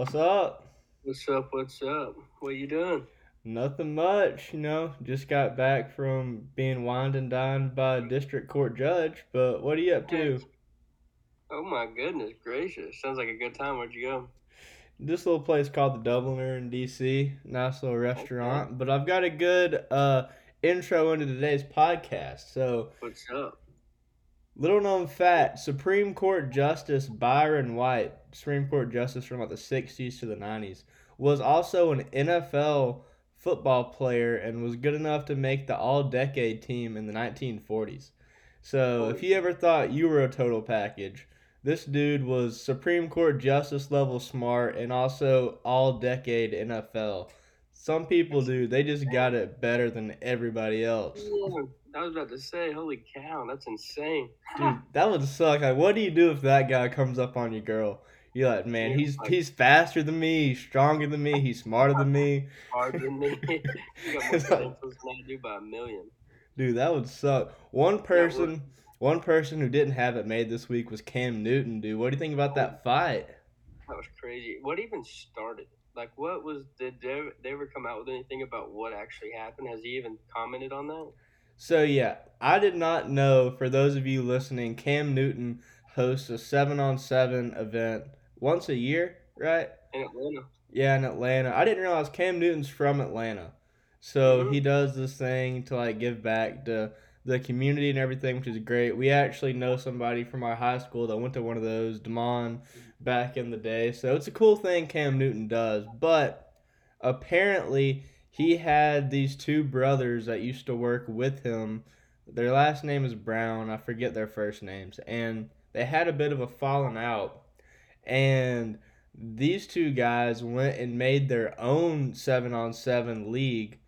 What's up? What's up? What's up? What you doing? Nothing much, you know. Just got back from being wined and dined by a district court judge. But what are you up to? Oh my goodness gracious! Sounds like a good time. Where'd you go? This little place called the Dubliner in DC. Nice little restaurant. But I've got a good uh, intro into today's podcast. So, What's up? Little known fact: Supreme Court Justice Byron White, Supreme Court Justice from like the '60s to the '90s, was also an NFL football player and was good enough to make the All-Decade team in the 1940s. So, if you ever thought you were a total package, this dude was Supreme Court Justice level smart and also All-Decade NFL. Some people do; they just got it better than everybody else. I was about to say, holy cow, that's insane. Dude, that would suck. Like, what do you do if that guy comes up on your girl? You're like, man, he's he's faster than me, he's stronger than me, he's smarter than me. Harder than me. you got more It's like- credentials than I by a million. Dude, that would suck. One person, one person who didn't have it made this week was Cam Newton. Dude, what do you think about that fight? That was crazy. What even started? Like, what was? Did they, they ever come out with anything about what actually happened? Has he even commented on that? So yeah, I did not know. For those of you listening, Cam Newton hosts a seven-on-seven event once a year, right? In Atlanta. Yeah, in Atlanta. I didn't realize Cam Newton's from Atlanta. So Mhm. he does this thing to like give back to the community and everything, which is great. We actually know somebody from our high school that went to one of those, Damon, back in the day. So it's a cool thing Cam Newton does. But apparently he had these two brothers that used to work with him. Their last name is Brown. I forget their first names. And they had a bit of a falling out. And these two guys went and made their own seven on seven league.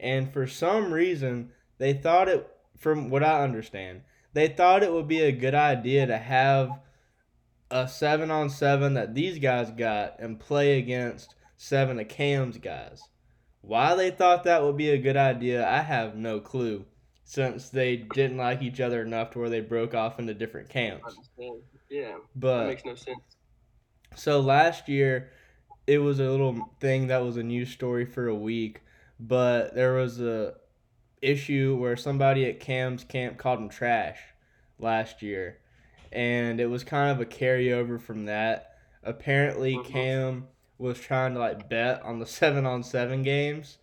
And for some reason, they thought it, from what I understand, they thought it would be a good idea to have a seven on seven that these guys got and play against seven of Cam's guys. Why they thought that would be a good idea, I have no clue. Since they didn't like each other enough to where they broke off into different camps. Yeah, But makes no sense. so last year, it was a little thing that was a news story for a week, but there was a issue where somebody at Cam's camp called him trash last year, and it was kind of a carryover from that. Apparently, Mhm. Cam was trying to like bet on the seven on seven games,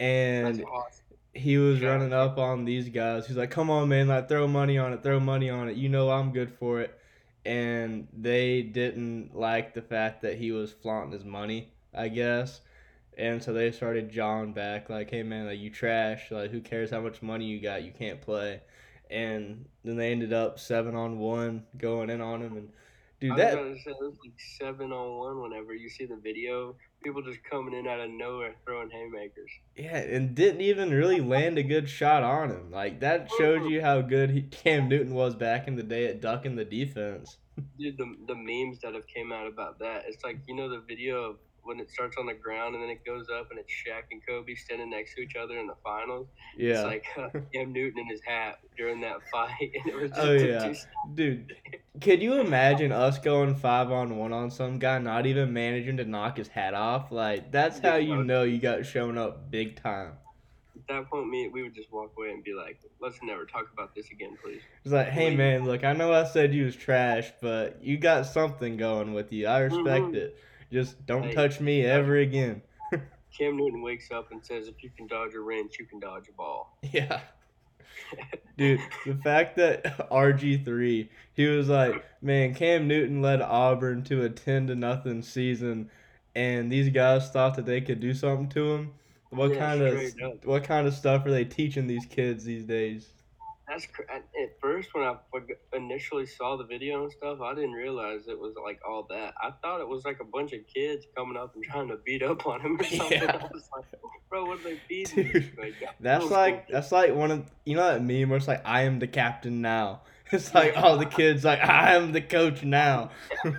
and awesome. he was Yeah. running up on these guys. He's like, "Come on, man! Like, throw money on it. Throw money on it. You know I'm good for it." And they didn't like the fact that he was flaunting his money, I guess. And so they started jawing back, like, "Hey, man, like you trash. Like, who cares how much money you got? You can't play." And then they ended up seven on one, going in on him. And dude, that was say it was like seven on one. Whenever you see the video, people just coming in out of nowhere throwing haymakers. Yeah, and didn't even really land a good shot on him. Like that shows mm-hmm. you how good he, Cam Newton was back in the day at ducking the defense. Dude, the the memes that have came out about that, it's like you know the video of when it starts on the ground and then it goes up and it's Shaq and Kobe standing next to each other in the finals. Yeah, it's like uh, Cam Newton in his hat during that fight, and it was just Oh, yeah. Dude, could you imagine us going five on one on some guy, not even managing to knock his hat off? Like that's how you know you got shown up big time. At that point, me we would just walk away and be like, "Let's never talk about this again, please." It's like, hey man, look, I know I said you was trash, but you got something going with you. I respect Mhm. it. Just don't Hey. touch me ever again. Cam Newton wakes up and says, "If you can dodge a wrench, you can dodge a ball." Yeah. Dude, the fact that RG3, he was like, man, Cam Newton led Auburn to a 10 to nothing season, and these guys thought that they could do something to him. What Yeah, kind of up. what kind of stuff are they teaching these kids these days? That's cr- at first when I initially saw the video and stuff, I didn't realize it was like all that. I thought it was like a bunch of kids coming up and trying to beat up on him or something. Yeah. I was like, bro, what are they feeding? Dude, Like, That's like that's like one of you know that meme where it's like I am the captain now. It's like all the kids like I am the coach now. kids.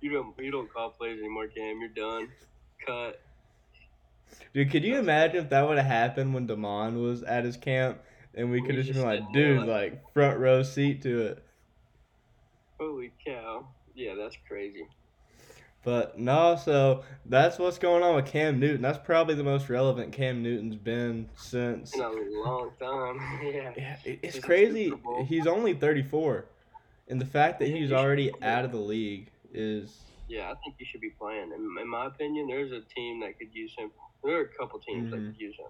You don't you don't call plays anymore, Cam. You're done. Cut. Dude, could you imagine if that would have happened when Damon was at his camp and we could have just been like, dude, like- front row seat to it. Holy cow. Yeah, that's crazy. But no, so that's what's going on with Cam Newton. That's probably the most relevant Cam Newton's been since. In a long time. yeah. Yeah, it- it's crazy. He's only 34, and the fact that he's he already out of the league is. Yeah, I think he should be playing. In, in my opinion, there's a team that could use him. There are a couple teams that Mhm. could use him.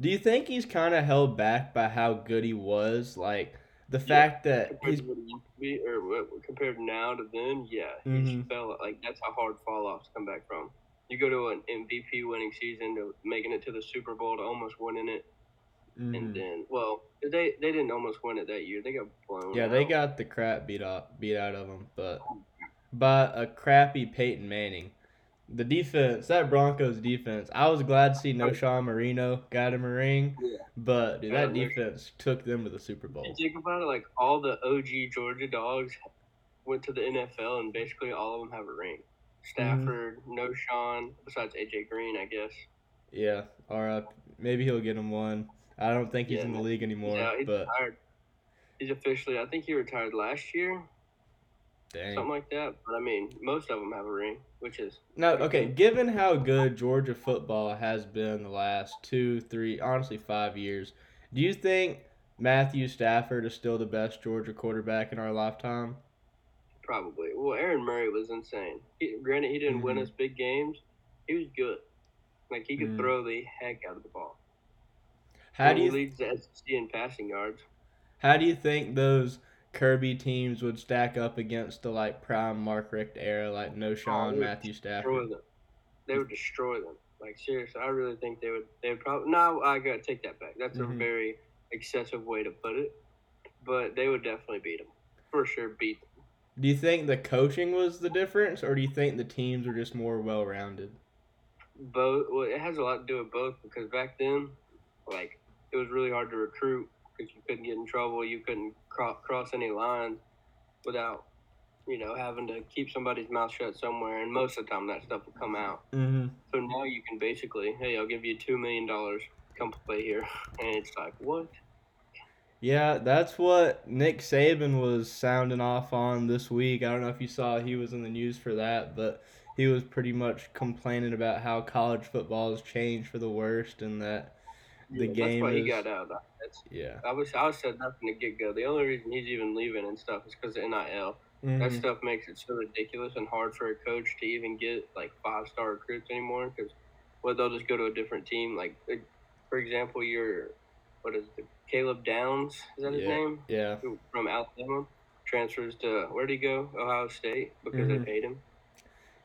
Do you think he's kind of held back by how good he was? Like the fact that Compared he's to what he used to be, or compared now to then, yeah, Mhm. he's fell like that's a hard fall off to come back from. You go to an MVP winning season to making it to the Super Bowl to almost winning it, Mhm. and then well, they they didn't almost win it that year. They got blown. yeah, they got the crap beat up beat out of them, but by a crappy Peyton Manning. The defense, that Broncos defense, I was glad to see No. Sean Moreno got him a ring, Yeah. but dude, that they're- defense took them to the Super Bowl. You think about it, like all the OG Georgia dogs went to the NFL, and basically all of them have a ring. Stafford, no Knowshon, besides AJ Green, I guess. Yeah, or uh, maybe he'll get him one. I don't think he's Yeah, in the league anymore, yeah, he's but retired. He's officially, I think he retired last year, dang. something like that. But I mean, most of them have a ring, which is No, okay. Given how good Georgia football has been the last two, three, honestly five years, do you think Matthew Stafford is still the best Georgia quarterback in our lifetime? probably. Well, Aaron Murray was insane. He, granted, he didn't win Mhm. us big games. He was good. Like he could Mhm. throw the heck out of the ball. How And do he you leads the SEC in passing yards? how do you think those Kirby teams would stack up against the like prime Mark Richt era, like Knowshon, they would Matthew Stafford? them. They would destroy them. Like seriously, I really think they would. They would probably. No, I gotta take that back. That's Mhm. a very excessive way to put it. But they would definitely beat them. For sure, beat them. Do you think the coaching was the difference, or do you think the teams were just more well rounded? both well it has a lot to do with both because back then like it was really hard to recruit because you couldn't get in trouble. You couldn't cro- cross any lines without you know having to keep somebody's mouth shut somewhere. And most of the time that stuff will come out. Mm-hmm. so now you can basically hey i'll give you two million dollars. Come play here. And it's like what? Yeah, that's what Nick Saban was sounding off on this week. I don't know if you saw he was in the news for that, but he was pretty much complaining about how college football has changed for the worst and that the Yeah, game that's why is he got out that's yeah. I was I said nothing to get go. The only reason he's even leaving and stuff is because of NIL. That Mhm. stuff makes it so ridiculous and hard for a coach to even get like five star recruits anymore because well they'll just go to a different team. Like for example, your what is it, Caleb Downs is that his Yeah. name Yeah. From Alabama transfers to where would he go Ohio State because Mhm. they paid him.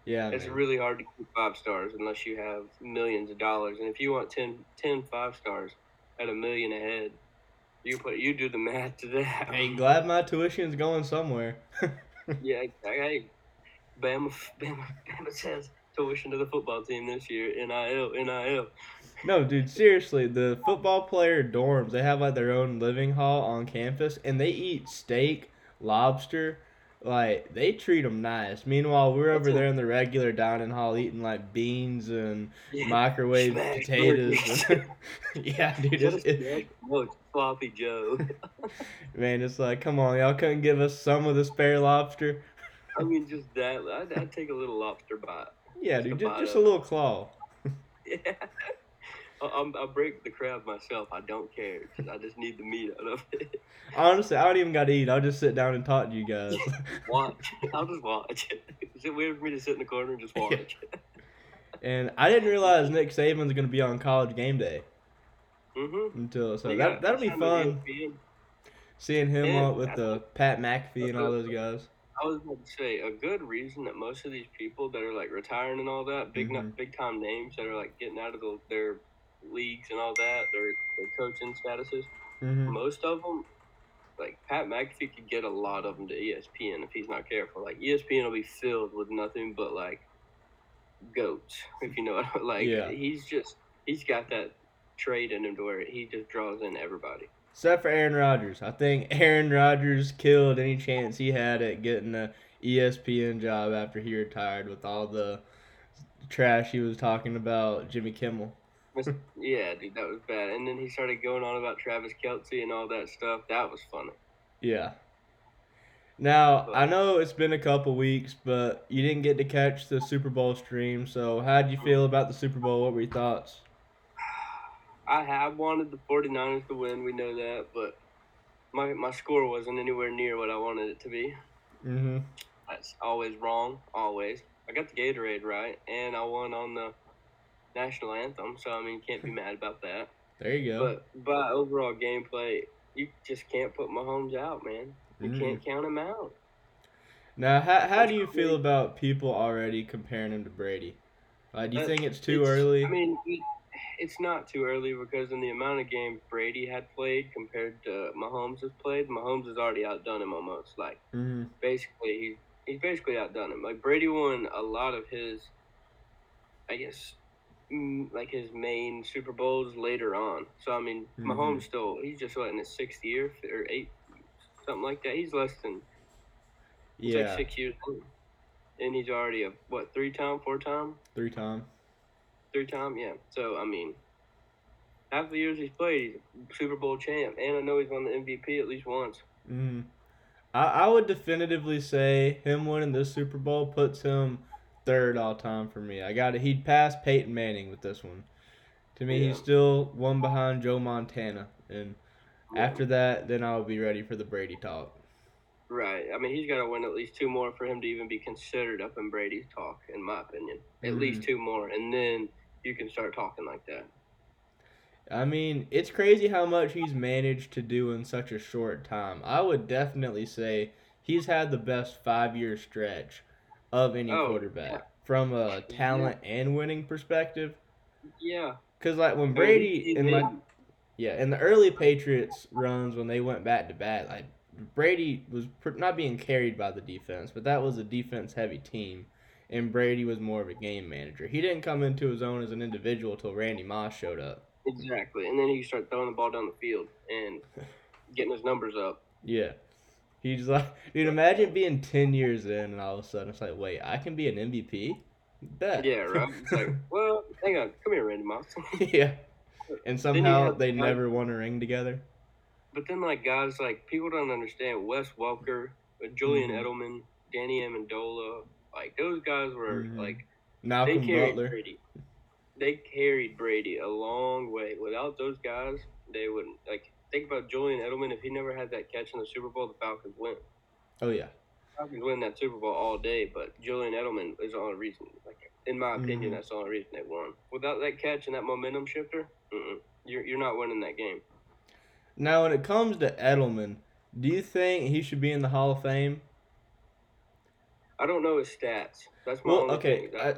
Yeah. It's man. really hard to keep five stars unless you have millions of dollars. And if you want 10, 10 five stars at a million ahead, you put you do the math to that. Hey, glad my tuition's going somewhere. Yeah, hey, Bama, Bama, Bama says tuition to the football team this year. NIL, NIL. No, dude, seriously, the football player dorms, they have like their own living hall on campus and they eat steak, lobster, like they treat them nice. Meanwhile, we're over That's there in the regular dining hall eating like beans and Yeah. microwave potatoes. yeah, dude, it's, Just it, it's sloppy Joe. man, it's like, come on, y'all couldn't give us some of the spare lobster. I mean, just that. I'd, I'd take a little lobster bite. Yeah, Just dude, just, just a little claw. Yeah. I, I'm, I break the crab myself. I don't care. 'cause I just need the meat out of it. Honestly, I don't even got to eat. I'll just sit down and talk to you guys. Watch. I'll just watch. Is it weird for me to sit in the corner and just watch? and I didn't realize Nick Saban's going to be on college game day mm-hmm. until so They that that'll be fun. Seeing him Yeah, with the Pat McAfee and all those guys. I was going to say a good reason that most of these people that are like retiring and all that big Mhm. big time names that are like getting out of the, their leagues and all that their, their coaching statuses hmm most of them like Pat McAfee could get a lot of them to ESPN if he's not careful like ESPN will be filled with nothing but like goats if you know what I- like Yeah. he's just he's got that trade in him to where he just draws in everybody Except for Aaron Rodgers. I think Aaron Rodgers killed any chance he had at getting a ESPN job after he retired with all the trash he was talking about Jimmy Kimmel. yeah dude that was bad and then he started going on about Travis Kelce and all that stuff that was funny Yeah. Now But- I know it's been a couple weeks, but you didn't get to catch the Super Bowl stream. So how did you feel about the Super Bowl? What were your thoughts? I have wanted the 49ers to win. We know that, but my my score wasn't anywhere near what I wanted it to be. Mm-hmm. That's always wrong. Always. I got the Gatorade right, and I won on the national anthem. So I mean, can't be mad about that. There you go. But by overall gameplay, you just can't put Mahomes out, man. You Mhm. can't count him out. Now, how, how do you feel about people already comparing him to Brady? Uh, do you think it's too It's- early? I mean, it, it's not too early because in the amount of games Brady had played compared to Mahomes has played, Mahomes has already outdone him almost. Like hmm basically, he's he's basically outdone him. Like Brady won a lot of his, I guess, mm, like his main Super Bowls later on. So I mean, Mhm. Mahomes still he's just what in his sixth year or eight, something like that. He's less than he's Yeah, like six years old, and he's already a what three time, four time. three time. Three time, yeah. So I mean, half the years he's played, he's a Super Bowl champ, and I know he's won the MVP at least once. hmm I, I would definitively say him winning this Super Bowl puts him third all time for me. I got it. He'd pass Peyton Manning with this one. To me, he's still one behind Joe Montana, and after that, then I'll be ready for the Brady talk. Right. I mean, he's got to win at least two more for him to even be considered up in Brady's talk, in my opinion. At Mhm. least two more, and then you can start talking like that. I mean, it's crazy how much he's managed to do in such a short time. I would definitely say he's had the best five year stretch of any Oh, quarterback yeah. from a talent and winning perspective. Yeah. Because like when Brady in like yeah in the early Patriots runs when they went back to back, like Brady was pr- not being carried by the defense, but that was a defense heavy team, and Brady was more of a game manager. He didn't come into his own as an individual until Randy Moss showed up. Exactly. And then he started throwing the ball down the field and getting his numbers up. Yeah. He's like, dude, imagine being 10 years in and all of a sudden it's like, wait, I can be an MVP? Bet. Yeah, right. It's like, well, hang on, come here, Randy Moss. yeah. And somehow have- they like- never won a ring together. But then, like guys, like people don't understand Wes Welker, uh, Julian Mhm. Edelman, Danny Amendola. Like those guys were Mhm. like Malcolm they carried Butler. Brady. They carried Brady a long way. Without those guys, they wouldn't. Like think about Julian Edelman. If he never had that catch in the Super Bowl, the Falcons win. Oh, yeah. Falcons win that Super Bowl all day. But Julian Edelman is the only reason. Like in my opinion, Mhm. that's the only reason they won. Without that catch and that momentum shifter, you're you're not winning that game. Now, when it comes to Edelman, do you think he should be in the Hall of Fame? I don't know his stats. That's my Well, only okay. I,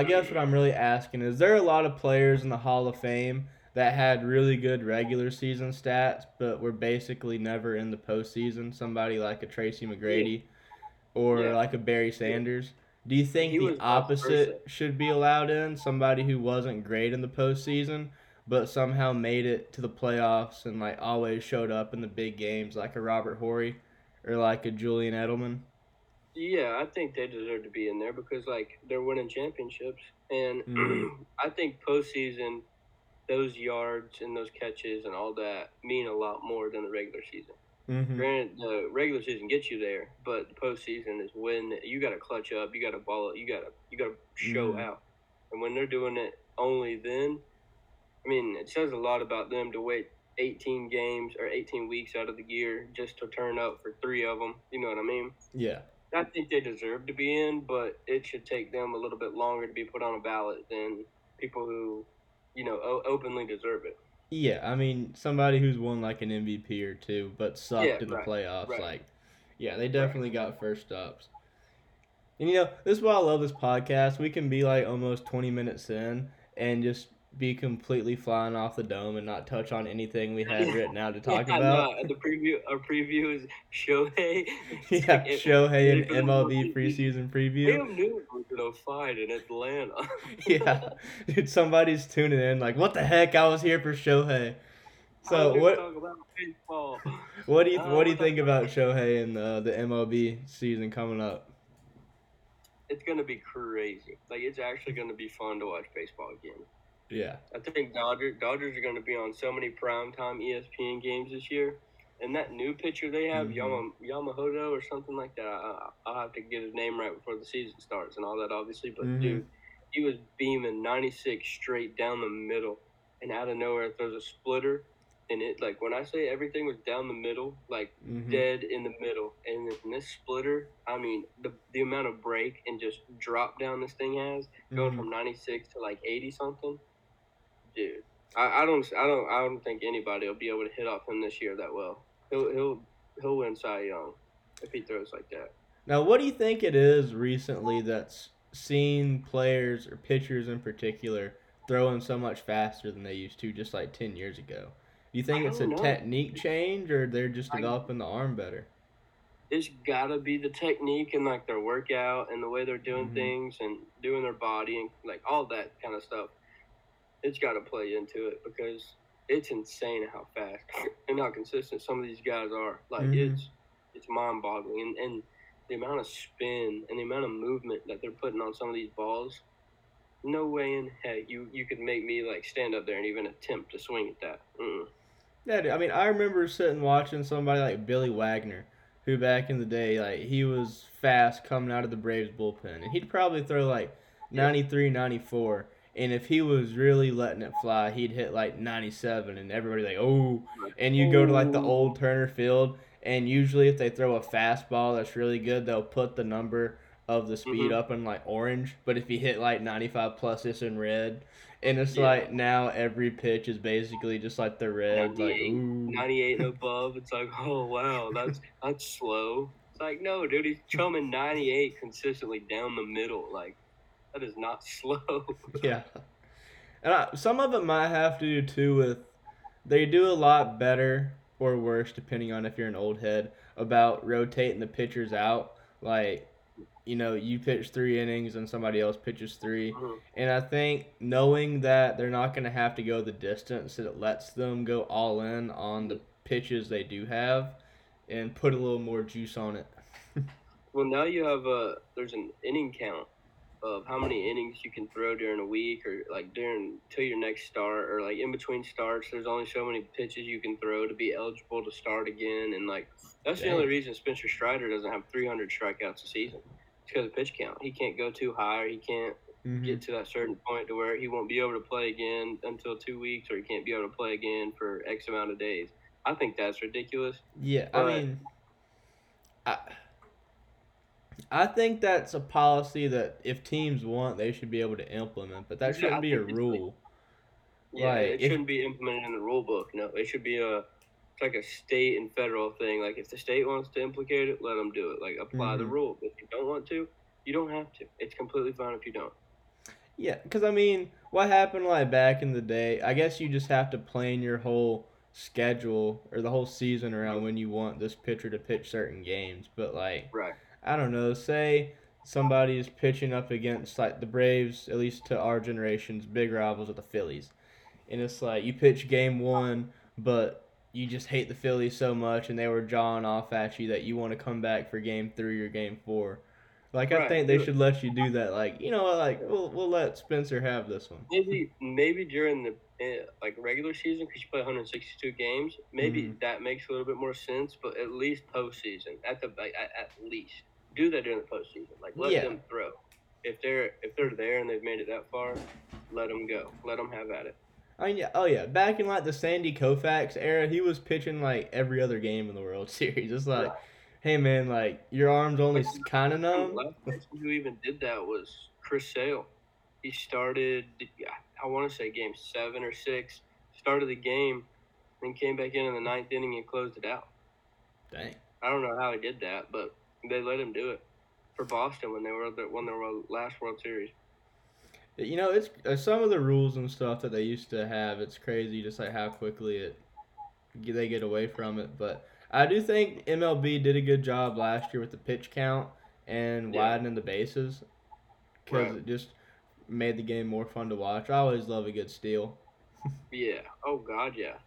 I guess what I'm really asking is there a lot of players in the Hall of Fame that had really good regular season stats, but were basically never in the postseason? Somebody like a Tracy McGrady or Yeah. like a Barry Sanders. Do you think He the opposite should be allowed in? Somebody who wasn't great in the postseason, but somehow made it to the playoffs and like always showed up in the big games, like a Robert Horry or like a Julian Edelman. Yeah, I think they deserve to be in there because like they're winning championships, and Mhm. I think postseason, those yards and those catches and all that mean a lot more than the regular season. Mm-hmm. Granted, the regular season gets you there, but the postseason is when you got to clutch up, you got to ball it, you got to you got to show Mhm. out, and when they're doing it only then, I mean, it says a lot about them to wait 18 games or 18 weeks out of the year just to turn up for three of them. You know what I mean? Yeah. I think they deserve to be in, but it should take them a little bit longer to be put on a ballot than people who, you know, o- openly deserve it. Yeah, I mean somebody who's won like an MVP or two, but sucked Yeah, in the right, playoffs. right. Like, yeah, they definitely got first ups. And you know, this is why I love this podcast. We can be like almost twenty minutes in and just be completely flying off the dome and not touch on anything we had written out to talk yeah, about. No, the preview, our preview is Shohei. Yeah, like, Shohei and MLB preseason preview. Cam Newton was gonna fight in Atlanta. Yeah, dude, somebody's tuning in like, what the heck? I was here for Shohei. So what? Talk about baseball. What do you Uh, what do you think about? Shohei and uh, the MLB season coming up? It's gonna be crazy. Like it's actually gonna be fun to watch baseball again. Yeah. I think Dodgers Dodgers are going to be on so many primetime ESPN games this year. And that new pitcher they have, Mhm. Yama, Yamamoto or something like that. I, I'll have to get his name right before the season starts and all that, obviously. But Mhm. dude, he was beaming 96 straight down the middle, and out of nowhere throws a splitter, and it like when I say everything was down the middle, like Mhm. dead in the middle, and in this splitter, I mean the the amount of break and just drop down this thing has going Mhm. from 96 to like 80 something, dude. I, I don't I don't I don't think anybody will be able to hit off him this year that well. He'll he'll he'll win Cy Young if he throws like that. Now, what do you think it is recently that's seen players or pitchers in particular throwing so much faster than they used to just like 10 years ago? Do you think it's a know. technique change or they're just developing the arm better? It's gotta be the technique and like their workout and the way they're doing Mhm. things and doing their body and like all that kind of stuff. It's got to play into it because it's insane how fast and how consistent some of these guys are. Like Mhm. it's it's mind boggling and, and the amount of spin and the amount of movement that they're putting on some of these balls. No way in heck you you could make me like stand up there and even attempt to swing at that. Mm-mm. Yeah, dude, I mean, I remember sitting watching somebody like Billy Wagner, who back in the day, like, he was fast coming out of the Braves bullpen, and he'd probably throw like 93, 94. And if he was really letting it fly, he'd hit like 97, and everybody like, oh. And you go to like the old Turner Field, and usually if they throw a fastball that's really good, they'll put the number of the speed Mhm. up in like orange. But if you hit like 95 plus, it's in red. And it's Yeah. like now every pitch is basically just like the red, like 98, ooh. 98 and above. It's like, oh wow, that's that's slow. It's like, no, dude, he's chumming 98 consistently down the middle. Like, that is not slow. Yeah, and I, some of it might have to do too with they do a lot better or worse depending on if you're an old head about rotating the pitchers out. Like, you know, you pitch three innings and somebody else pitches three, Mhm. and I think knowing that they're not going to have to go the distance, it lets them go all in on the pitches they do have, and put a little more juice on it. Well, now you have a there's an inning count of how many innings you can throw during a week or like during till your next start or like in between starts. There's only so many pitches you can throw to be eligible to start again, and like that's the only reason Spencer Strider doesn't have 300 strikeouts a season. It's because of pitch count. He can't go too high. Or he can't Mhm. get to that certain point to where he won't be able to play again until two weeks, or he can't be able to play again for X amount of days. I think that's ridiculous. Yeah, I mean, I, I think that's a policy that if teams want, they should be able to implement, but that Yeah, shouldn't I be a it's like- rule. Yeah, Like, it if- shouldn't be implemented in the rule book. No, it should be a like a state and federal thing. Like if the state wants to implicate it, let them do it. Like apply the Mhm. rule. If you don't want to, you don't have to. It's completely fine if you don't. Yeah, because I mean, what happened like back in the day? I guess you just have to plan your whole schedule or the whole season around when you want this pitcher to pitch certain games. But like, Right. I don't know, say somebody is pitching up against like the Braves, at least to our generation's big rivals of the Phillies. And it's like you pitch game one, but you just hate the Phillies so much and they were jawing off at you that you want to come back for game three or game four. Like I think they should let you do that. Like, you know like we'll we'll let Spencer have this one. Maybe maybe during the uh, like regular season because you play 162 games, maybe Mhm. that makes a little bit more sense. But at least postseason, at the at, at least do that during the postseason. Like let Yeah. them throw. If they're if they're there and they've made it that far, let them go. Let them have at it. I mean, yeah, oh yeah, back in like the Sandy Koufax era, he was pitching like every other game in the World Series. It's like, Right. hey man, like your arm's only kind of numb. last person who even did that was Chris Sale. He started, yeah, I want to say game seven or six, started the game, then came back in in the ninth inning and closed it out. Dang. I don't know how he did that, but they let him do it for Boston when they were the, won their last World Series. You know, it's uh, some of the rules and stuff that they used to have. It's crazy, just like how quickly it they get away from it. But I do think MLB did a good job last year with the pitch count and Yeah. widening the bases because Right. it just made the game more fun to watch. I always love a good steal. Yeah. Oh God, yeah.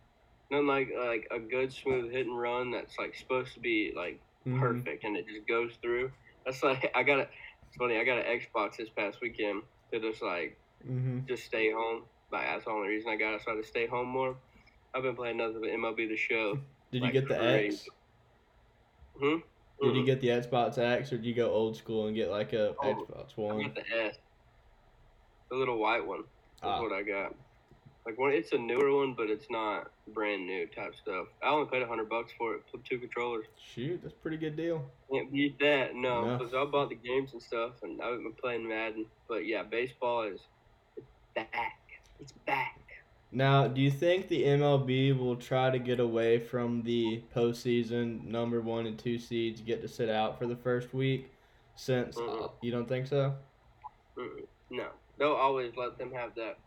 Nothing like like a good smooth hit and run that's like supposed to be like Mhm. perfect and it just goes through. That's like I got a. It's funny. I got an Xbox this past weekend to just like Mhm. just stay home. Like that's the only reason I got it, so I had to stay home more. I've been playing nothing but MLB the Show, Did Like you get the X? crazy. Hmm. Did you get the Xbox X or did you go old school and get like a Oh, Xbox I One? got the S, the little white one. That's Ah. what I got. Like one, it's a newer one, but it's not brand new type stuff. I only paid a hundred bucks for it. Two controllers. Shoot, that's a pretty good deal. Can't beat that. No, because I bought the games and stuff, and I've been playing Madden. But yeah, baseball is it's back. It's back. Now, do you think the MLB will try to get away from the postseason number one and two seeds get to sit out for the first week? Since uh, you don't think so. No, they'll always let them have that.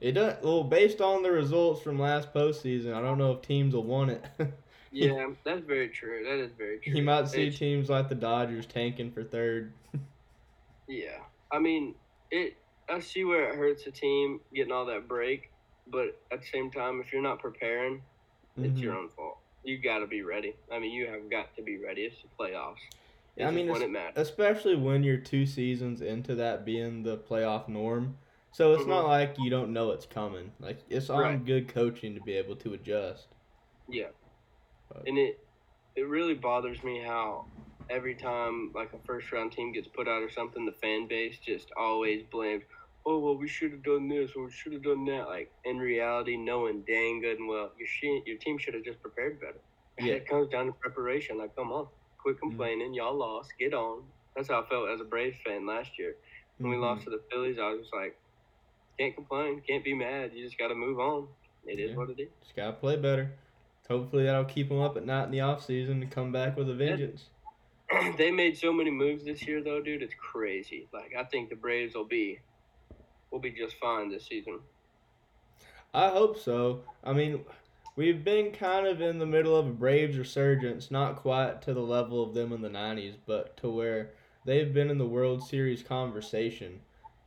It does. Well, based on the results from last postseason, I don't know if teams will want it. Yeah, that's very true. That is very true. you might see It's- teams like the Dodgers tanking for third. Yeah, I mean, it. I see where it hurts a team getting all that break, but at the same time, if you're not preparing, it's Mhm. your own fault. You got to be ready. I mean, you have got to be ready. It's the playoffs. I mean, when especially when you're two seasons into that being the playoff norm. So it's not Mhm. like you don't know it's coming. Like it's on Right. good coaching to be able to adjust. Yeah, But- and it it really bothers me how every time like a first round team gets put out or something, the fan base just always blames. Oh well, we should have done this or we should have done that. Like in reality, knowing dang good and well, your sh- your team should have just prepared better. And Yeah. it comes down to preparation. Like, come on, quit Mm-hmm. complaining. Y'all lost. Get on. That's how I felt as a Braves fan last year. When we Mhm. lost to the Phillies, I was just like, can't complain, can't be mad. You just got to move on. It is Yeah. what it is. Just gotta play better. Hopefully that'll keep them up at night in the off season to come back with a vengeance. they made so many moves this year, though, dude. It's crazy. Like, I think the Braves will be will be just fine this season. I hope so. I mean, we've been kind of in the middle of a Braves resurgence, not quite to the level of them in the '90s, but to where they've been in the World Series conversation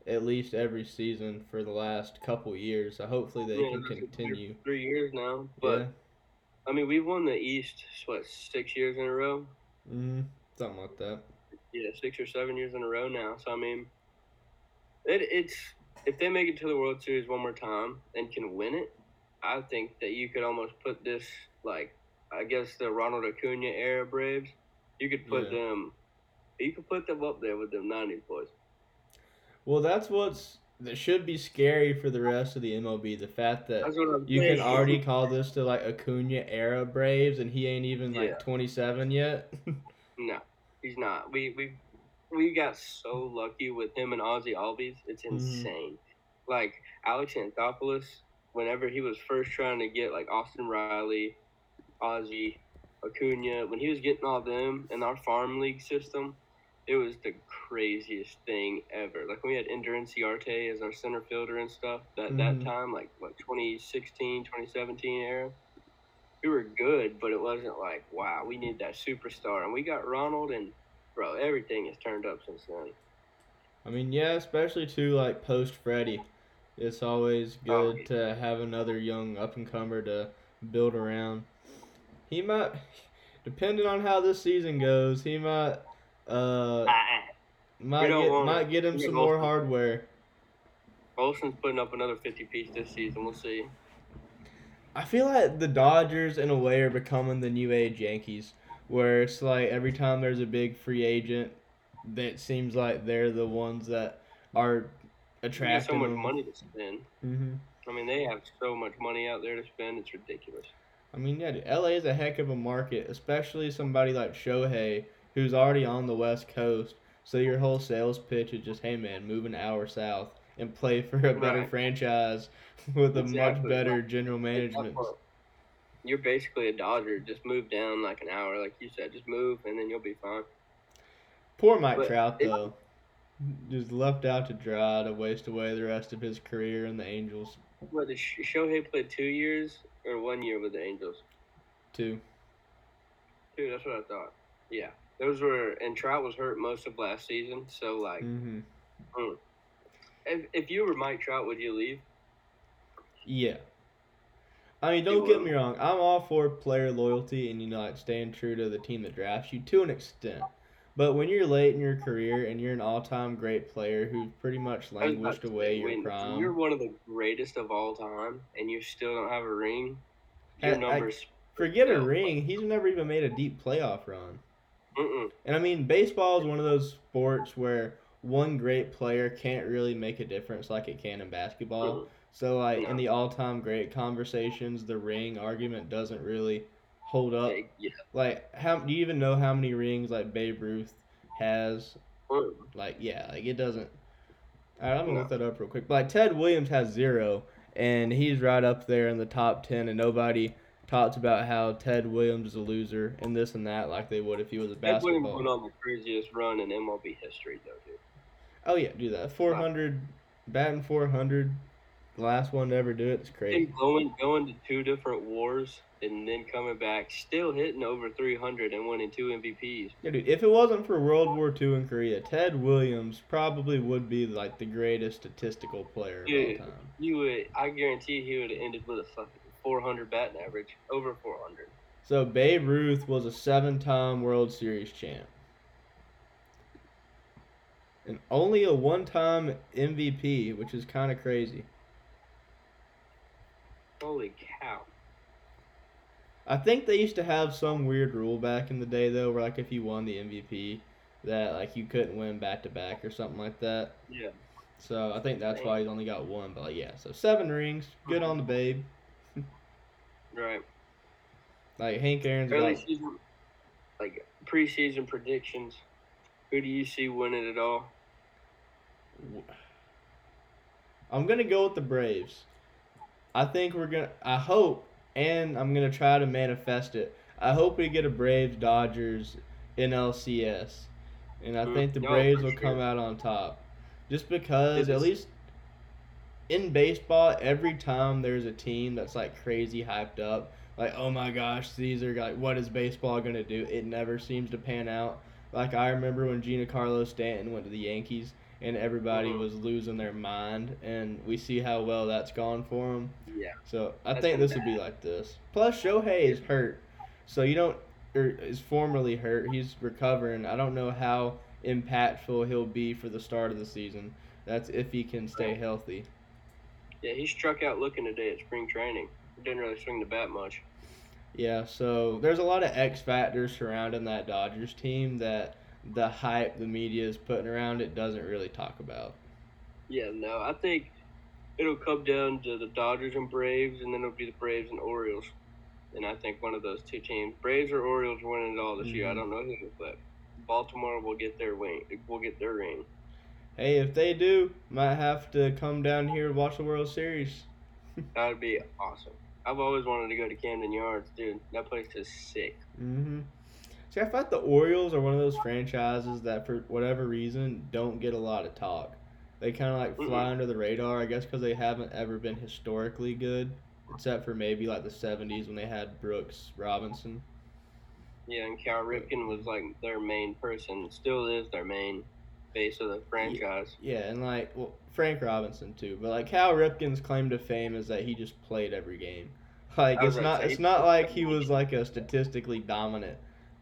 at least every season for the last couple years. So hopefully they Yeah, can continue. Three years now, but yeah, I mean, we've won the East what six years in a row. mm, something like that. yeah, six or seven years in a row now. So I mean, it, it's if they make it to the World Series one more time and can win it, I think that you could almost put this like I guess the Ronald Acuna era Braves. You could put Yeah. them, you could put them up there with them '90s boys. Well, that's what's that should be scary for the rest of the MLB. The fact that you can already call this to like Acuna era Braves, and he ain't even like Yeah. 27 yet. No, he's not. We we we got so lucky with him and Ozzie Albies. It's Mhm. insane. Like Alex Anthopoulos, whenever he was first trying to get like Austin Riley, Ozzy, Acuna, when he was getting all them in our farm league system, it was the craziest thing ever. Like when we had Ender Inciarte as our center fielder and stuff. That that Mhm. time, like what 2016, 2017 era we were good, but it wasn't like, wow, we need that superstar. And we got Ronald, and bro, everything has turned up since then. I mean, yeah, especially too like post Freddie. It's always Oh, good yeah. to have another young up and comer to build around. He might, depending on how this season goes, he might uh might get might get him some more hardware. Olson's putting up another 50 piece this season. We'll see. I feel like the Dodgers, in a way, are becoming the new age Yankees, where it's like every time there's a big free agent, that seems like they're the ones that are got so much them. money to spend. hmm I mean, they have so much money out there to spend. It's ridiculous. I mean, yeah, dude, LA is a heck of a market, especially somebody like Shohei, who's already on the West Coast. So your whole sales pitch is just, hey man, move an hour south and play for a better Right. franchise with a much better general management. You're basically a Dodger. Just move down like an hour, like you said. Just move, and then you'll be fine. Poor Mike But Trout though, just left out to dry to waste away the rest of his career in the Angels What, did Sh- Shohei play two years or one year with the Angels? too. Dude, that's what I thought. Yeah. Those were, and Trout was hurt most of last season. So, like, hmm if, if you were Mike Trout, would you leave? Yeah. I mean, don't get me wrong. I'm all for player loyalty and you know like staying true to the team that drafts you to an extent. But when you're late in your career and you're an all-time great player who's pretty much I languished away your prime, You're one of the greatest of all time, and you still don't have a ring. Your I- I- numbers forget a ring. He's never even made a deep playoff run. Mm-mm. And I mean, baseball is one of those sports where one great player can't really make a difference like it can in basketball. Mm-mm. So like in the all-time great conversations, the ring argument doesn't really hold up. Yeah. Like how do you even know how many rings like Babe Ruth has? Mm. Like yeah, like it doesn't. All right, I'm gonna No. look that up real quick. But like Ted Williams has zero, and he's right up there in the top ten, and nobody talks about how Ted Williams is a loser and this and that like they would if he was a basketball. Ted Williams went on the craziest run in MLB history, though, dude. Oh yeah, do that. Four hundred, batting four hundred. The last one to ever do it. It's crazy. And going going to two different wars and then coming back, still hitting over 300 and winning two MVPs. Yeah, dude. If it wasn't for World War II in Korea, Ted Williams probably would be like the greatest statistical player of all time. You would, I guarantee, he would have ended with a fucking 400 batting average, over 400. So Babe Ruth was a seven-time World Series champ, and only a one-time MVP, which is kind of crazy. Holy cow! I think they used to have some weird rule back in the day though, where like if you won the MVP, that like you couldn't win back to back or something like that. Yeah, So I think that's why he's only got one. But like, yeah, so seven rings, good uh-huh. on the babe. Right. Like Hank Aaron's Early got. season, like preseason predictions. Who do you see winning it all? I'm gonna go with the Braves. I think we're gonna. I hope, and I'm gonna try to manifest it. I hope we get a Braves Dodgers NLCS, and I Mm, think the no, Braves will sure. come out on top, just because at least in baseball, every time there's a team that's like crazy hyped up, like oh my gosh, these are like what is baseball gonna do? It never seems to pan out. Like I remember when Giancarlo Stanton went to the Yankees and everybody Mhm. was losing their mind, and we see how well that's gone for him. Yeah. So I That's think this would be like this. Plus, Shohei is hurt, so you don't, or is formerly hurt. He's recovering. I don't know how impactful he'll be for the start of the season. That's if he can stay healthy. Yeah, he struck out looking today at spring training. Didn't really swing the bat much. Yeah, so there's a lot of X factors surrounding that Dodgers team that the hype the media is putting around it doesn't really talk about. Yeah, no, I think it'll come down to the Dodgers and Braves, and then it'll be the Braves and Orioles. And I think one of those two teams, Braves or Orioles, winning it all this year. I Mhm. don't know who, but Baltimore will get their wing. Will get their ring. Hey, if they do, might have to come down here to watch the World Series. That would be awesome. I've always wanted to go to Camden Yards, dude. That place is sick. hmm See, I thought the Orioles are one of those franchises that, for whatever reason, don't get a lot of talk. They kind of like fly Mm-mm. under the radar, I guess, because they haven't ever been historically good, except for maybe like the '70s when they had Brooks Robinson. Yeah, and Cal Ripken was like their main person. Still is their main face of the franchise. Yeah, and like well, Frank Robinson too, but like Cal Ripken's claim to fame is that he just played every game. Like it's not it's not like he was like a statistically dominant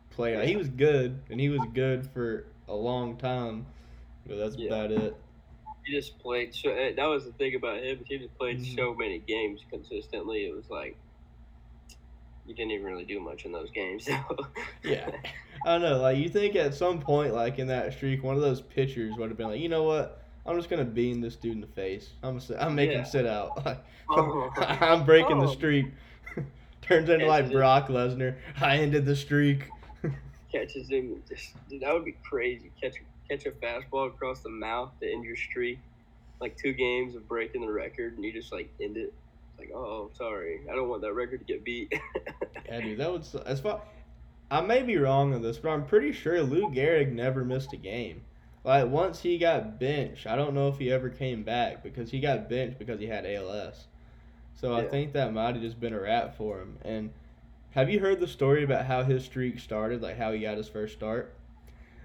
player. Like, he was good, and he was good for a long time, but that's Yeah. about it. He just played. So, eh, that was the thing about him. He just played Mhm. so many games consistently. It was like you didn't even really do much in those games. So. Yeah. I don't know. Like you think at some point, like in that streak, one of those pitchers would have been like, you know what? I'm just gonna bean this dude in the face. I'm gonna, I'm making Yeah. him sit out. Like, Oh. I'm breaking the Oh. streak. Turns into like Brock Lesnar. I ended the streak. catches him. Just dude, that would be crazy. Catch catch a fastball across the mouth to end your streak. Like two games of breaking the record, and you just like end it. It's like, oh, sorry, I don't want that record to get beat. yeah, dude, that would. As far, I may be wrong on this, but I'm pretty sure Lou Gehrig never missed a game. Like once he got benched, I don't know if he ever came back because he got benched because he had ALS. So I think that might have just been a wrap for him. And have you heard the story about how his streak started? Like how he got his first start?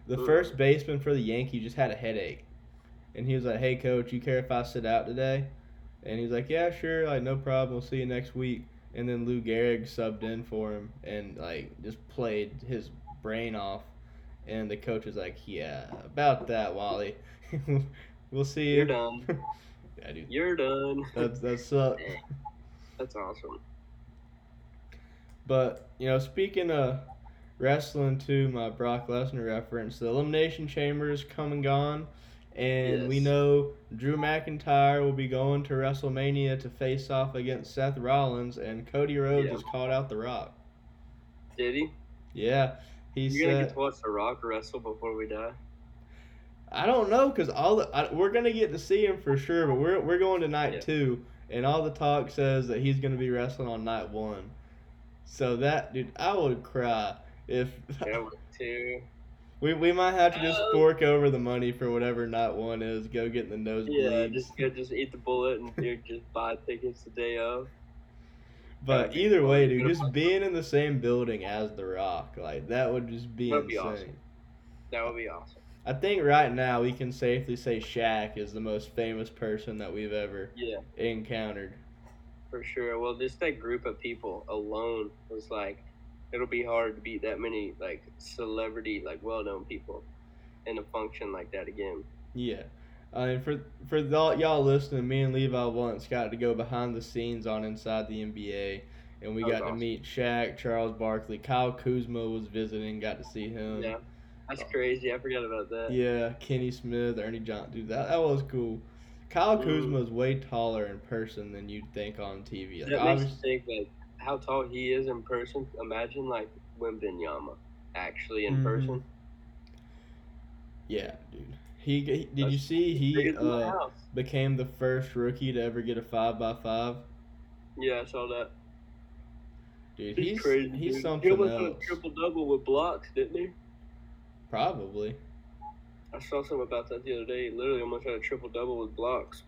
The Mm. first baseman for the Yankees just had a headache, and he was like, "Hey coach, you care if I sit out today?" And he's like, "Yeah, sure, like no problem. We'll see you next week." And then Lou Gehrig subbed in for him and like just played his brain off. And the coach was like, "Yeah, about that, Wally. we'll see you." You're done. Yeah, dude. You're done. That's that sucked. That's awesome. But you know, speaking of wrestling, to my Brock Lesnar reference, the Elimination Chamber is come and gone, and we know Drew McIntyre will be going to WrestleMania to face off against Seth Rollins, and Cody Rhodes Yeah. has called out The Rock. Did he? Yeah, he You're gonna get to watch The Rock wrestle before we die. I don't know because all the, I, we're gonna get to see him for sure, but we're we're going to night Yeah. two, and all the talk says that he's gonna be wrestling on night one. So that dude, I would cry if Yeah, two. We we might have to just fork oh. over the money for whatever night one is. Go get in the Yeah, nosebleeds. just go, just eat the bullet and dude, just buy tickets the day of. but that'd either way, dude, just being in the same building as The Rock, like that would just be That'd be insane. awesome. That would be awesome. I think right now we can safely say Shaq is the most famous person that we've ever Yeah, encountered. for sure. Well, just that group of people alone was like, it'll be hard to beat that many like celebrity, like well-known people in a function like that again. Yeah. I mean, for for y'all, y'all listening, me and Levi once got to go behind the scenes on Inside the NBA, and we got to meet Shaq, Charles Barkley, Kyle Kuzma was visiting, got to see him. Yeah, that's crazy. I forgot about that. Yeah, Kenny Smith, Ernie Johnson, dude, that, that was cool. Kyle Mhm. Kuzma is way taller in person than you'd think on TV. Like, that makes you think like how tall he is in person. Imagine like Wembanyama actually in Mhm. person. yeah, dude. He, he did you see he Bigger than my uh, became the first rookie to ever get a five by five? Yeah, I saw that. Dude, He's, he's crazy. he's dude. something he almost had else. a triple double with blocks, didn't he? Probably. I saw something about that the other day. He literally almost had a triple double with blocks.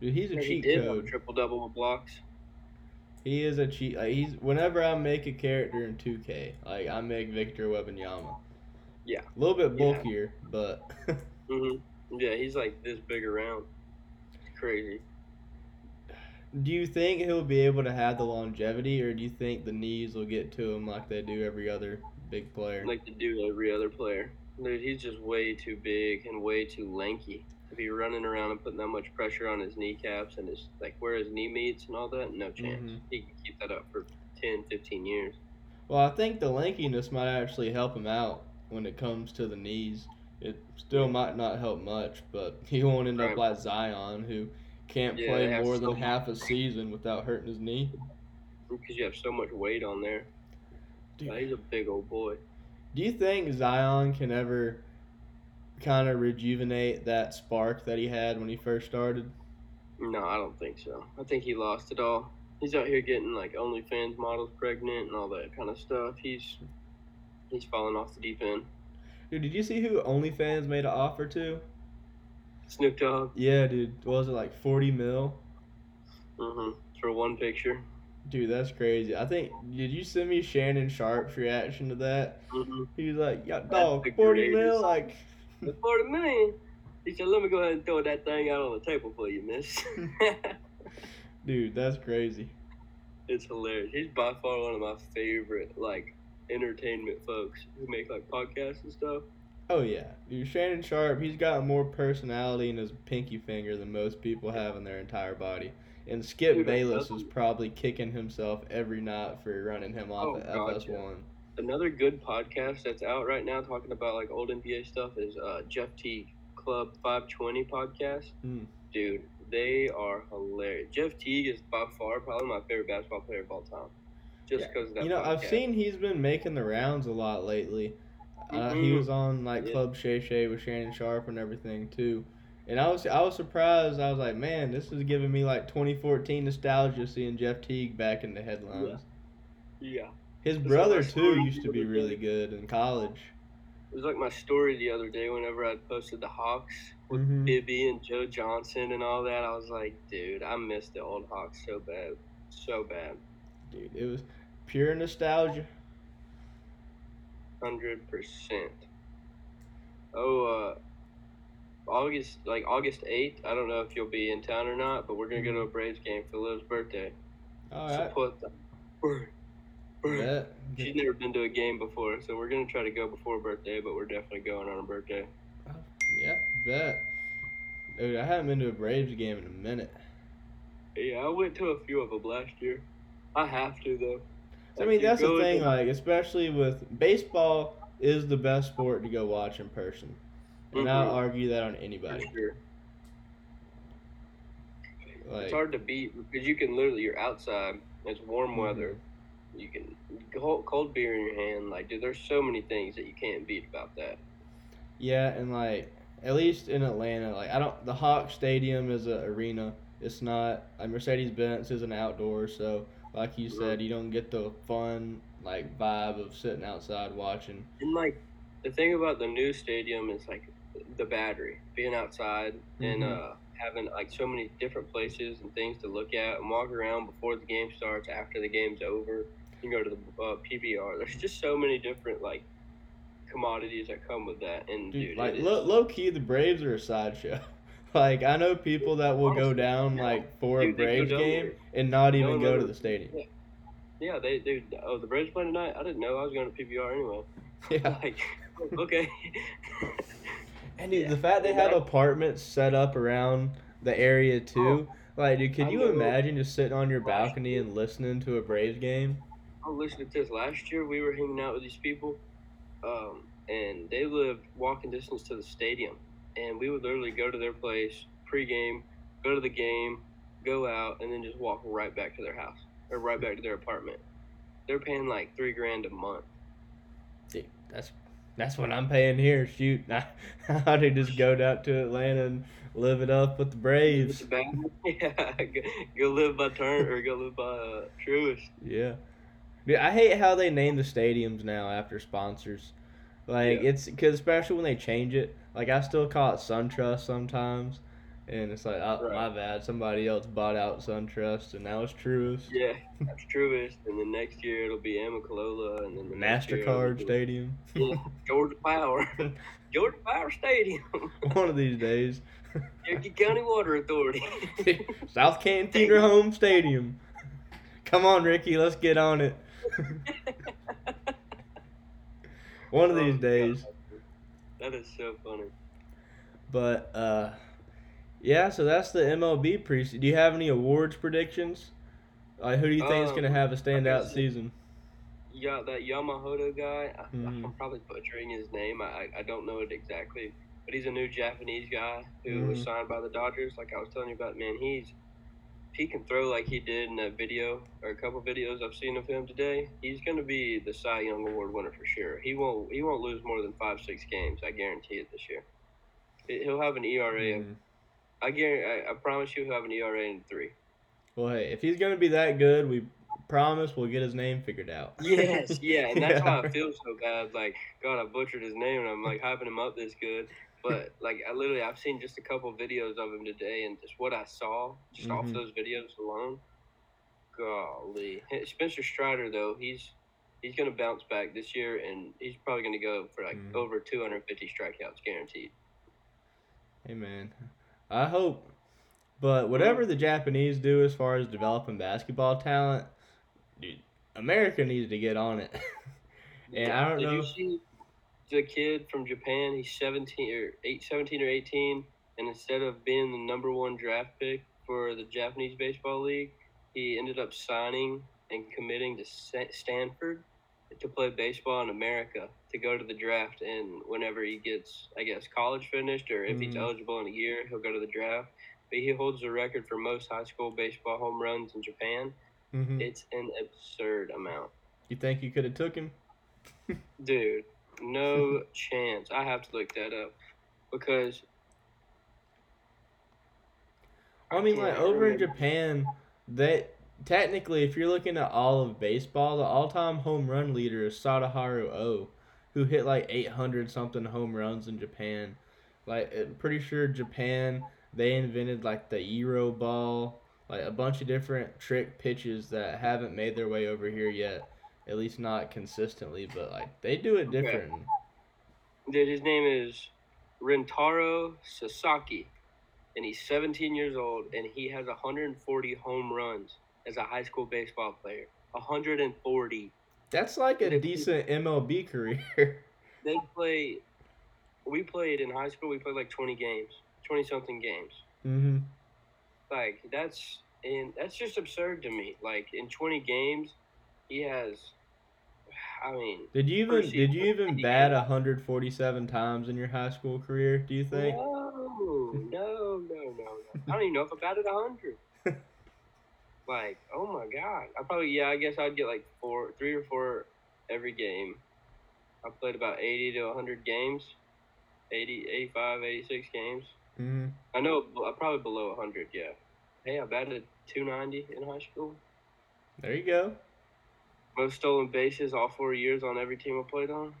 Dude, he's a he cheat did have a code. triple double with blocks. He is a cheat. Like he's whenever I make a character in 2K, like I make Victor Wembanyama. Yeah. A little bit Yeah. bulkier, but hmm Yeah, he's like this big around. It's crazy. do you think he'll be able to have the longevity, or do you think the knees will get to him like they do every other big player? Like to do every other player. Dude, he's just way too big and way too lanky to be running around and putting that much pressure on his kneecaps and his like where his knee meets and all that. No chance. Mhm. He can keep that up for 10, 15 years. Well, I think the lankiness might actually help him out when it comes to the knees. It still might not help much, but he won't end up like Zion, who can't Yeah, play more than half a season without hurting his knee. Because you have so much weight on there. Dude. He's a big old boy. Do you think Zion can ever kind of rejuvenate that spark that he had when he first started? No, I don't think so. I think he lost it all. He's out here getting like OnlyFans models pregnant and all that kind of stuff. He's he's falling off the deep end. Dude, did you see who OnlyFans made an offer to? Snoop Dogg, Yeah, dude. What was it like 40 mil? hmm for one picture. Dude, that's crazy. I think, did you send me Shannon Sharpe's reaction to that? Mm-hmm. He was like, yeah, dog, 40 mil? Like, The forty million. He said, "Let me go ahead and throw that thing out on the table for you, miss." dude, that's crazy. it's hilarious. He's by far one of my favorite like entertainment folks who make like podcasts and stuff. Oh, yeah. Dude, Shannon Sharpe, he's got more personality in his pinky finger than most people have in their entire body. And Skip Dude, Bayless is probably kicking himself every night for running him off Oh, at God, FS1. yeah. Another good podcast that's out right now talking about like old NBA stuff is uh, Jeff Teague Club 520 podcast. Hmm. Dude, they are hilarious. Jeff Teague is by far probably my favorite basketball player of all time. Just because of that. You know, I've seen he's been making the rounds a lot lately. Uh, he Mhm. was on like Yeah. Club Shay Shay with Shannon Sharpe and everything too. And I was I was surprised. I was like, man, this is giving me like 2014 nostalgia seeing Jeff Teague back in the headlines. Yeah. His brother too used to be really good in college. It was like my story the other day whenever I posted the Hawks with Mhm. Bibby and Joe Johnson and all that. I was like, dude, I miss the old Hawks so bad. So bad. Dude, it was pure nostalgia. 100%. Oh, uh, August, like August 8th, I don't know if you'll be in town or not, but we're going to go to a Braves game for Liv's birthday. All right. Support the. Bird. Bet. She's never been to a game before, so we're going to try to go before her birthday, but we're definitely going on her birthday. Yeah, bet. Dude, I haven't been to a Braves game in a minute. Yeah, I went to a few of them last year. I have to, though. I mean, that's the thing. to- Like, especially with baseball, is the best sport to go watch in person, and I'll Mhm. argue that on For anybody. sure. Like, it's hard to beat because you can literally you're outside. It's warm Mhm. weather. You can cold, cold beer in your hand. Like, dude, there's so many things that you can't beat about that. yeah, and like at least in Atlanta, like I don't. The Hawk Stadium is an arena. It's not. Like Mercedes Benz is an outdoor, so like you said, you don't get the fun like vibe of sitting outside watching. And like the thing about the new stadium is like the battery, being outside and Mhm. uh, having like so many different places and things to look at and walk around before the game starts, after the game's over. You go to the uh, PBR. There's just so many different like commodities that come with that. And Dude, dude, like is- low, key, the Braves are a sideshow. Like I know people that will go down yeah. like for a Dude, go Braves game there. and not even one go to the stadium. Yeah. yeah, they they oh the Braves play tonight. I didn't know I was going to PBR anyway. Yeah. Like okay. And dude, Yeah. the fact they have apartments set up around the area too. Like, dude, I you imagine just sitting on your balcony and listening to a Braves game? I'm listening to this. Last year, we were hanging out with these people, um, and they lived walking distance to the stadium. And we would literally go to their place pregame, go to the game, go out, and then just walk right back to their house or right back to their apartment. They're paying like three grand a month. Dude, that's that's what I'm paying here. Shoot, I, I could just go down to Atlanta and live it up with the Braves. Yeah, go, go live by Turn or go live by uh, Truist. Yeah. Dude, I hate how they name the stadiums now after sponsors. Like Yeah. it's because especially when they change it. Like I still call it SunTrust sometimes, and it's like oh, Right. my bad, somebody else bought out SunTrust and now it's Truist. Yeah, that's Truist. And then next year it'll be Amicalola, and then the next year it'll Mastercard Stadium. Yeah, Georgia Power. Georgia Power Stadium. One of these days. Cherokee County Water Authority. South Cantina Home Stadium. Come on, Ricky, let's get on it. One of Oh, these God. days. That is so funny. But uh yeah, so that's the MLB pre Do you have any awards predictions? Like who do you think is Um, gonna have a standout season? Yeah, that Yamamoto guy. I, Mhm. I'm probably butchering his name. I, I- don't know it exactly, but he's a new Japanese guy who was Mhm. signed by the Dodgers. Like I was telling you about, man, he's he can throw like he did in that video or a couple videos I've seen of him today. He's going to be the Cy Young Award winner for sure. He won't he won't lose more than five six games. I guarantee it this year. He- He'll have an ERA. Of, Mhm. I guarantee. I, I promise you, he'll have an ERA in three. Well, hey, if he's gonna be that good, we promise we'll get his name figured out. Yes, yeah, and that's why Yeah. I feel so bad. Like, God, I butchered his name, and I'm like hyping him up this good. But like, I literally, I've seen just a couple videos of him today, and just what I saw, just off Mhm. those videos alone. Golly, Spencer Strider though, he's he's gonna bounce back this year, and he's probably gonna go for like Mhm. over 250 strikeouts guaranteed. Hey man, I hope. But whatever the Japanese do as far as developing basketball talent, dude, America needs to get on it. and I don't know. you see the kid from Japan? He's 17 or 8, 17 or 18, and instead of being the number one draft pick for the Japanese Baseball League, he ended up signing and committing to Stanford to play baseball in America to go to the draft. And whenever he gets, I guess, college finished or if he's Mhm. eligible in a year, he'll go to the draft. But he holds the record for most high school baseball home runs in Japan. Mhm. It's an absurd amount. You think you could have took him? Dude, no chance. I have to look that up because I mean, like over in. Japan, they technically, if you're looking at all of baseball, the all-time home run leader is Sadaharu O, who hit like 800 something home runs in Japan. Like, I'm pretty sure Japan they invented like the gyro ball, like a bunch of different trick pitches that haven't made their way over here yet. At least not consistently, but like they do it Okay. different. dude, his name is Rintaro Sasaki, and he's 17 years old, and he has 140 home runs as a high school baseball player. 140. That's like a decent MLB career. They play. We played in high school. We played like 20 games, 20 something games. mm-hmm. Like that's and that's just absurd to me. Like in 20 games, he has. I mean, Did you even did you even bat did. 147 times in your high school career? Do you think? no, no, no, no, no. I don't even know if I batted a hundred. like, oh my god, I probably yeah. I guess I'd get like four, three or four every game. I played about 80 to 100 games, 80, 85, 86 games. hmm I know I'm probably below 100. Yeah. Hey, I batted 290 in high school. There you go. Most stolen bases all four years on every team I played on.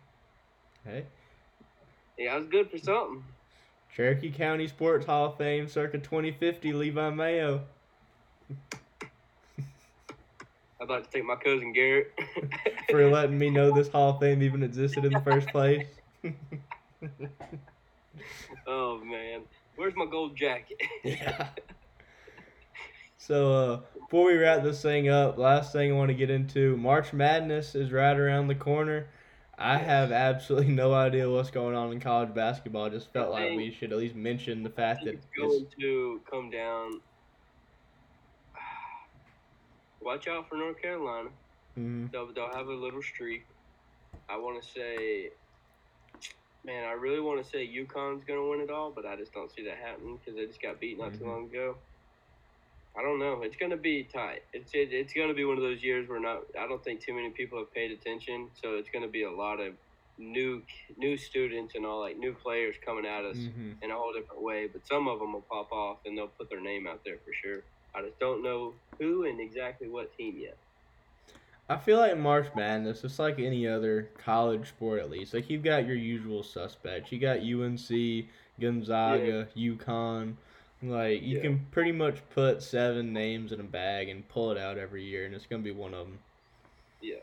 Hey, Yeah, I was good for something. Cherokee County Sports Hall of Fame, circa 2050, Levi Mayo. I'd like to thank my cousin Garrett. for letting me know this Hall of Fame even existed in the first place. oh man, where's my gold jacket? yeah. So uh, before we wrap this thing up, last thing I want to get into March Madness is right around the corner. I have absolutely no idea what's going on in college basketball. I just felt like we should at least mention the fact that it's going to come down. Watch out for North Carolina. Mhm. They'll, they'll have a little streak. I want to say, man, I really want to say UConn's going to win it all, but I just don't see that happening because they just got beat not too Mhm. long ago. I don't know. It's going to be tight. It's it, it's going to be one of those years where not. I don't think too many people have paid attention, so it's going to be a lot of new new students and all like new players coming at us Mhm. in a whole different way. But some of them will pop off and they'll put their name out there for sure. I just don't know who and exactly what team yet. I feel like March Madness, it's like any other college sport at least. Like you've got your usual suspects. You got UNC, Gonzaga, UConn. Like you Yeah. can pretty much put seven names in a bag and pull it out every year, and it's gonna be one of them. Yeah,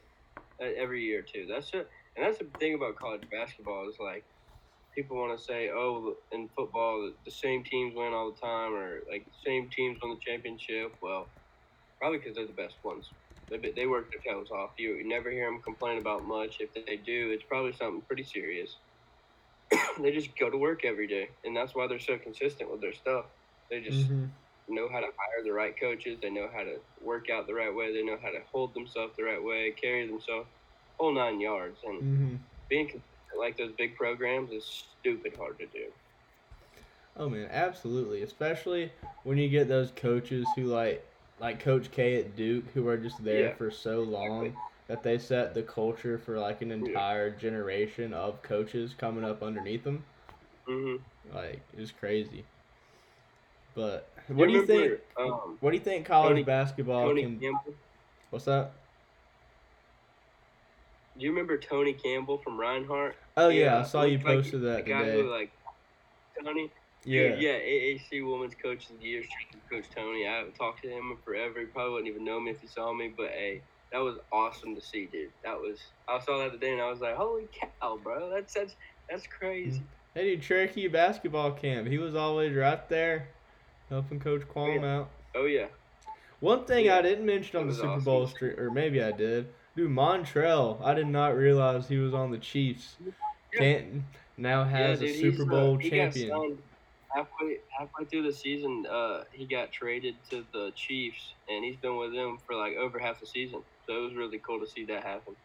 every year too. That's it, and that's the thing about college basketball is like people want to say, oh, in football the- same teams win all the time, or like the same teams win the championship. Well, probably because they're the best ones. They they work their tails off. You, you never hear them complain about much. If they do, it's probably something pretty serious. they just go to work every day, and that's why they're so consistent with their stuff. They just Mhm. know how to hire the right coaches. They know how to work out the right way. They know how to hold themselves the right way, carry themselves, whole nine yards. And Mhm. being like those big programs is stupid hard to do. Oh man, absolutely. Especially when you get those coaches who like like Coach K at Duke who are just there Yeah, for so long exactly. that they set the culture for like an entire generation of coaches coming up underneath them. hmm Like it's crazy. But what do you think? Um, What do you think college Tony- basketball Tony can? Campbell. What's that? Do you remember Tony Campbell from Reinhardt? Oh yeah, I saw you looks like posted that the guy today. who like Tony. Yeah. Dude, yeah, AAC Women's Coach of the Year, Coach Tony. I haven't talked to him forever. He probably wouldn't even know me if he saw me, but hey, that was awesome to see, dude. That was I saw that today and I was like, holy cow, bro, that's that's that's crazy. Hey dude, Cherokee basketball camp. He was always right there, helping Coach Qualm out. Oh yeah, One thing Yeah, I didn't mention on the Super awesome. Bowl street, or maybe I did. Dude, Montrell, I did not realize he was on the Chiefs. Yeah. Canton now has yeah, a Super he's, Bowl uh, he champion. Halfway halfway through the season, uh, he got traded to the Chiefs, and he's been with them for like over half the season. So it was really cool to see that happen.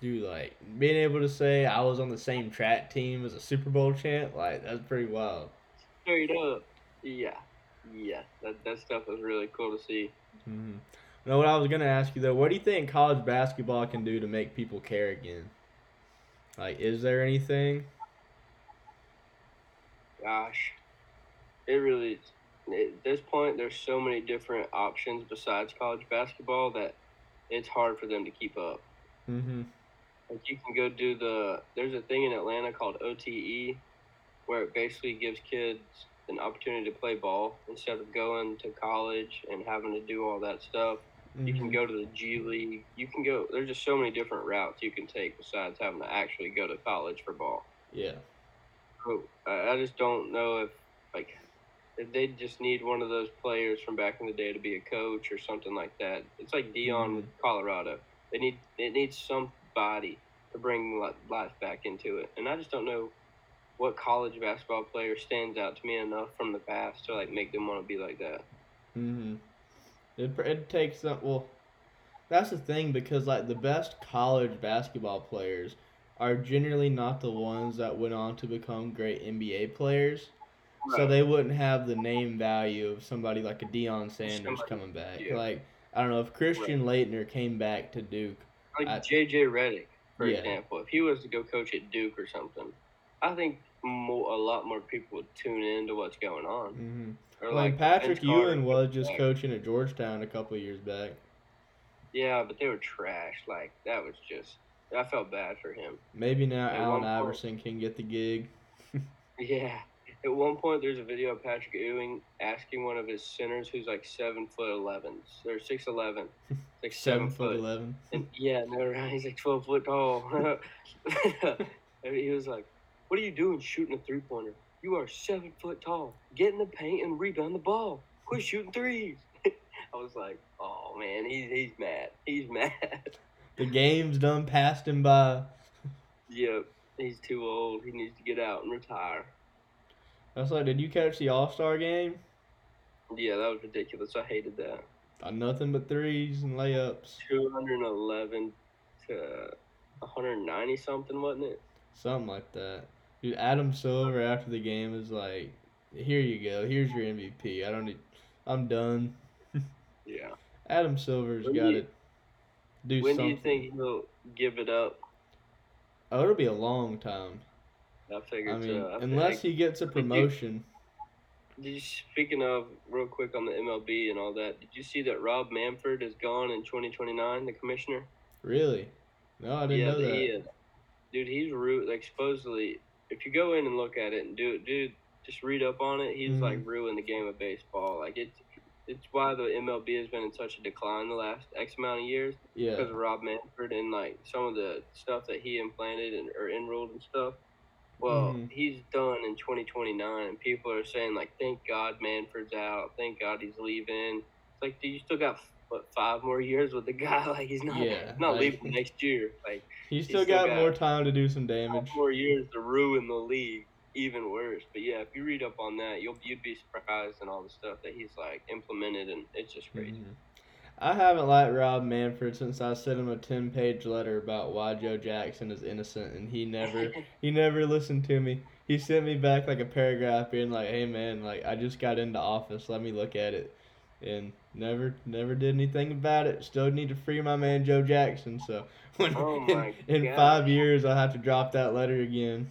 Dude, like being able to say I was on the same track team as a Super Bowl champ, like that's pretty wild. Straight up, yeah, yeah, that that stuff was really cool to see. hmm No, what I was gonna ask you though, what do you think college basketball can do to make people care again? Like, is there anything? Gosh, it really at this point there's so many different options besides college basketball that it's hard for them to keep up. Mm-hmm. Like you can go do the there's a thing in Atlanta called OTE where it basically gives kids an opportunity to play ball instead of going to college and having to do all that stuff. You can mm-hmm. go to the G League. You can go there's just so many different routes you can take besides having to actually go to college for ball. Yeah. So I I just don't know if like if they just need one of those players from back in the day to be a coach or something like that. It's like Deion mm-hmm. with Colorado. They need it needs somebody to bring life back into it, and I just don't know what college basketball player stands out to me enough from the past to like make them want to be like that. Mm-hmm. It it takes some. Well, That's the thing because like the best college basketball players are generally not the ones that went on to become great NBA players. So they wouldn't have the name value of somebody like a Deion Sanders Somebody- coming back. yeah. Like I don't know if Christian Laettner came back to Duke. Like I- JJ Redick, for Yeah. example, if he was to go coach at Duke or something, I think more, a lot more people would tune in to what's going on. hmm Or Well, like Patrick Ewing was just back. coaching at Georgetown a couple of years back. Yeah, but they were trash. Like that was just. I felt bad for him. Maybe now At Allen one point- Iverson can get the gig. Yeah. At one point, there's a video of Patrick Ewing asking one of his centers, who's like seven foot eleven, or six eleven, like Seven foot eleven. And yeah, no, right. He's like 12 foot tall. he was like, What are you doing shooting a three pointer? You are seven foot tall. Get in the paint and rebound the ball. Quit shooting threes. I was like, Oh man, he's, he's mad. He's mad. The game's done passed him by. yep. He's too old. He needs to get out and retire. I was like, did you catch the All Star game? Yeah, that was ridiculous. I hated that. Nothing but threes and layups. 211 to 190 something, wasn't it? Something like that. Dude, Adam Silver after the game is like, here you go. Here's your MVP. I don't need. I'm done. Yeah. Adam Silver's got do to do When something. do you think he'll give it up? Oh, it'll be a long time. I figured I mean, so. I unless think- he gets a Did you- promotion. Did you, speaking of real quick on the MLB and all that, did you see that Rob Manfred is gone in 2029, the commissioner? Really? No, I didn't know that. he is. Dude, he's rude. Like supposedly, if you go in and look at it and do it, dude, just read up on it. He's like Mhm. ruined the game of baseball. Like it's it's why the MLB has been in such a decline the last X amount of years Yeah. because of Rob Manfred and like some of the stuff that he implanted and or enrolled and stuff. Well, Mhm. he's done in 2029, and people are saying like, "Thank God Manfred's out. Thank God he's leaving." It's like, dude, you still got what five more years with the guy? Like he's not Yeah, not like- leaving next year. Like He's still still got, got- more time to do some damage. more years to ruin the league even worse. But yeah, if you read up on that, you'll you'd be surprised and all the stuff that he's like implemented, and it's just crazy. Mhm. I haven't liked Rob Manfred since I sent him a ten page letter about why Joe Jackson is innocent and he never he never listened to me. He sent me back like a paragraph being like, Hey man, like I just got into office, let me look at it and never never did anything about it. Still need to free my man Joe Jackson, so when Oh in, in five years I'll have to drop that letter again.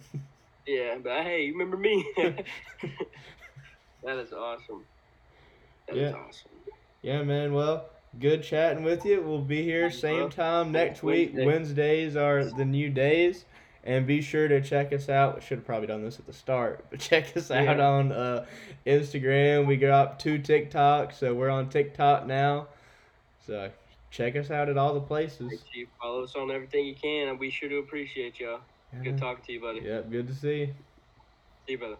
yeah, but hey, you remember me? that is awesome. That is Yeah. awesome. Yeah, man. Well, good chatting with you. We'll be here same time next week. Wednesdays are the new days. And be sure to check us out. We Should have probably done this at the start, but check us out Yeah. on uh, Instagram. We got two TikToks, so we're on TikTok now. So check us out at all the places. You follow us on everything you can, and we sure do appreciate y'all. Good talking to you, buddy. Yep, good to see you. See you, brother.